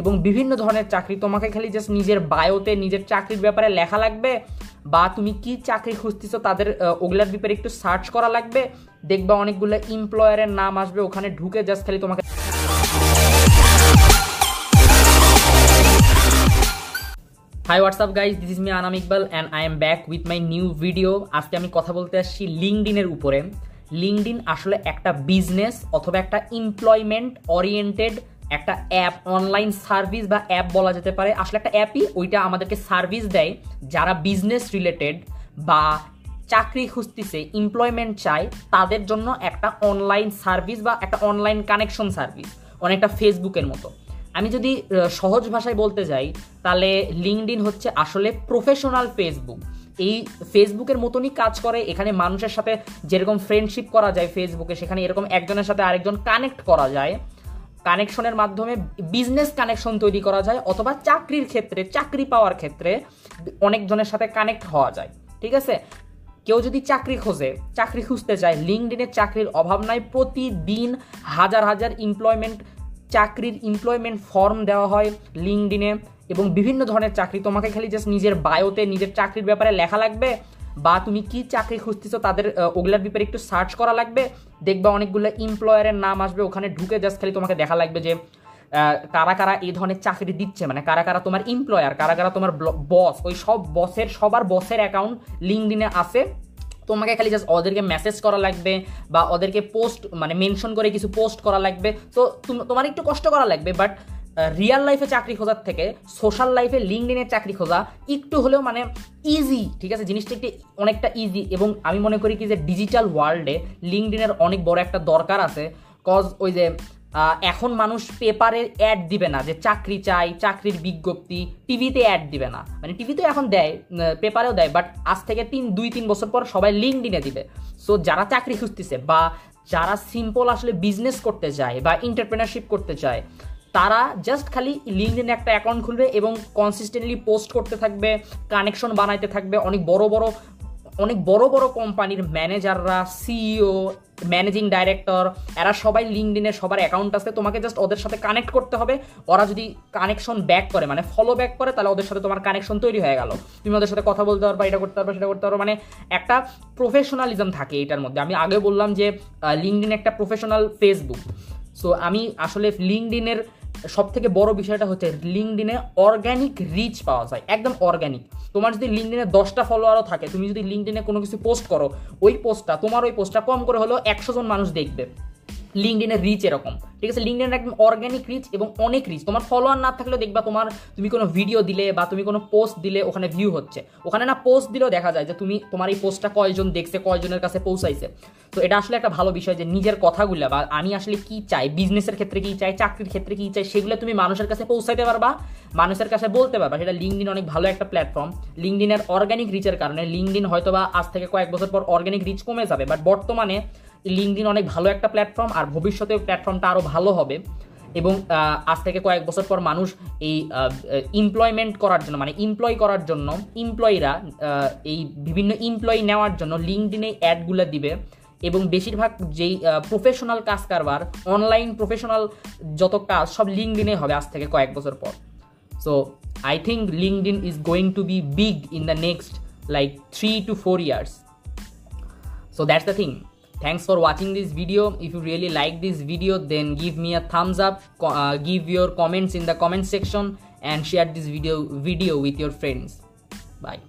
এবং বিভিন্ন ধরনের চাকরি। তোমাকে খালি জাস্ট নিজের বায়োতে নিজের চাকরির ব্যাপারে লেখা লাগবে বা তুমি কি চাকরি খুঁজতেছো তাদের ওগুলার ব্যাপারে একটু সার্চ করা লাগবে। দেখবা অনেকগুলো এমপ্লয়ারের নাম আসবে, ওখানে ঢুকে জাস্ট খালি তোমাকে hi what's up guys this is me Anam Iqbal and I am back with my new video আজকে আমি কথা বলতে আসছি লিঙ্কডিনের উপরে। লিঙ্কডিন আসলে একটা বিজনেস অথবা একটা এমপ্লয়মেন্ট ওরিয়েন্টেড একটা অ্যাপ অনলাইন সার্ভিস বা অ্যাপ বলা যেতে পারে। আসলে একটা অ্যাপই ওইটা আমাদেরকে সার্ভিস দেয় যারা বিজনেস রিলেটেড বা চাকরি খুঁজতেছে এমপ্লয়মেন্ট চায়, তাদের জন্য একটা অনলাইন সার্ভিস বা একটা অনলাইন কানেকশন সার্ভিস অনেকটা ফেসবুকের মতো। আমি যদি সহজ ভাষায় বলতে যাই, তাহলে লিঙ্কডিন হচ্ছে আসলে প্রফেশনাল ফেসবুক এই ফেসবুকের মতনই কাজ করে, এখানে মানুষের সাথে যেরকম ফ্রেন্ডশিপ করা যায় ফেসবুকে সেখানে এরকম একজনের সাথে আরেকজন কানেক্ট করা যায়। কানেকশনের মাধ্যমে বিজনেস কানেকশন তৈরি করা যায় অথবা চাকরির ক্ষেত্রে, চাকরি পাওয়ার ক্ষেত্রে অনেকজনের সাথে কানেক্ট হওয়া যায়, ঠিক আছে? কেউ যদি চাকরি খোঁজে, চাকরি খুঁজতে চায় লিঙ্কডিনের চাকরির অভাব নাই, প্রতিদিন হাজার হাজার এমপ্লয়মেন্ট চাকরির এমপ্লয়মেন্ট ফর্ম দেওয়া হয় লিঙ্কডিনে এবং বিভিন্ন ধরনের চাকরি। তোমাকে খালি জাস্ট নিজের বায়োতে নিজের চাকরির ব্যাপারে লেখা লাগবে বা তুমি কি চাকরি খুঁজতেছো তাদের ওগুলার ব্যাপারে একটু সার্চ করা লাগবে। দেখবা অনেকগুলো এমপ্লয়ারের নাম আসবে, ওখানে ঢুকে জাস্ট খালি তোমাকে দেখা লাগবে যে কারা কারা এই ধরনের চাকরি দিচ্ছে। মানে কারা কারা তোমার এমপ্লয়ার কারা কারা তোমার বস ওই সব বসের সবার বসের অ্যাকাউন্ট লিঙ্কডিনে আছে। তোমাকে খালি জাস্ট ওদেরকে মেসেজ করা লাগবে বা ওদেরকে পোস্ট মানে মেনশন করে কিছু পোস্ট করা লাগবে। তো তোমার একটু কষ্ট করা লাগবে বাট রিয়েল লাইফে চাকরি খোঁজার থেকে সোশ্যাল লাইফে লিঙ্কডিনের চাকরি খোঁজা একটু হলেও মানে ইজি ঠিক আছে? জিনিসটা একটু অনেকটা ইজি এবং আমি মনে করি কি যে ডিজিটাল ওয়ার্ল্ডে লিঙ্কডিনের অনেক বড় একটা দরকার আছে। কজ ওই যে এখন মানুষ পেপারে অ্যাড দিবে না যে চাকরি চাই, চাকরির বিজ্ঞপ্তি টিভিতে অ্যাড দিবে না। মানে টিভিতে এখন দেয় পেপারেও দেয় বাট আজ থেকে তিন, দুই, তিন বছর পর সবাই লিঙ্ক দিনে দিবে। সো যারা চাকরি খুঁজতেছে বা যারা সিম্পল আসলে বিজনেস করতে চায় বা এন্টারপ্রেনারশিপ করতে চায় তারা জাস্ট খালি লিঙ্কডিনে একটা অ্যাকাউন্ট খুলবে এবং কনসিস্টেন্টলি পোস্ট করতে থাকবে কানেকশন বানাইতে থাকবে। অনেক বড় বড়, অনেক বড় বড় কোম্পানির ম্যানেজাররা সিইও ম্যানেজিং ডাইরেক্টর এরা সবাই লিঙ্কডিনে সবার অ্যাকাউন্ট আছে। তোমাকে জাস্ট ওদের সাথে কানেক্ট করতে হবে। ওরা যদি কানেকশন ব্যাক করে মানে ফলো ব্যাক করে, তাহলে ওদের সাথে তোমার কানেকশন তৈরি হয়ে গেল। তুমি ওদের সাথে কথা বলতে পারবা, এটা করতে পারবা, সেটা করতে পারবা। মানে একটা প্রফেশনালিজম থাকে এটার মধ্যে। আমি আগে বললাম যে লিঙ্কডিন একটা প্রফেশনাল ফেসবুক সো আমি আসলে লিঙ্কডিনের সব থেকে বড় বিষয়টা হচ্ছে লিঙ্কডিনে অর্গ্যানিক রিচ পাওয়া যায়, একদম অর্গ্যানিক তোমার যদি লিঙ্কডিনে দশটা ফলোয়ারও থাকে, তুমি যদি লিঙ্কডিনে কোনো কিছু পোস্ট করো, ওই পোস্টটা তোমার ওই পোস্টটা কম করে হলেও একশো জন মানুষ দেখবে। লিঙ্কডিনের রিচ এরকম। ঠিক আছে? লিঙ্কডিনের একদম অর্গ্যানিক রিচ এবং অনেক রিচ তোমার ফলোয়ার না থাকলেও দেখবা তোমার তুমি কোনো ভিডিও দিলে বা তুমি কোনো পোস্ট দিলে ওখানে ভিউ হচ্ছে। ওখানে না পোস্ট দিলেও দেখা যায় যে তুমি, তোমার এই পোস্টটা কয়জন দেখছে, কয়জনের কাছে পৌঁছাইছে। তো এটা আসলে একটা ভালো বিষয় যে নিজের কথাগুলো বা আমি আসলে কি চাই বিজনেসের ক্ষেত্রে কি চাই, চাকরির ক্ষেত্রে কি চাই, সেগুলো তুমি মানুষের কাছে পৌঁছাইতে পারবা, মানুষের কাছে বলতে পারবা। সেটা লিঙ্কডিন অনেক ভালো একটা প্ল্যাটফর্ম লিঙ্কডিনের অর্গ্যানিক রিচের কারণে লিঙ্কডিন হয়তো বা আজ থেকে কয়েক বছর পর অর্গ্যানিক রিচ কমে যাবে। বাট বর্তমানে লিঙ্কডিন অনেক ভালো একটা প্ল্যাটফর্ম আর ভবিষ্যতে প্ল্যাটফর্মটা আরও ভালো হবে। এবং আজ থেকে কয়েক বছর পর মানুষ এই এমপ্লয়মেন্ট করার জন্য মানে এমপ্লয় করার জন্য এমপ্লয়িরা এই বিভিন্ন এমপ্লয়ি নেওয়ার জন্য লিঙ্কডিনে অ্যাডগুলো দিবে। এবং বেশিরভাগ যেই প্রফেশনাল কাজ কারবার অনলাইন প্রফেশনাল যত কাজ, সব লিঙ্কডিনে হবে আজ থেকে কয়েক বছর পর। So I think LinkedIn is going to be big in the next like three to four years so that's the thing. Thanks for watching this video. If you really like this video then give me a thumbs up uh, give your comments in the comment section and share this video video with your friends. Bye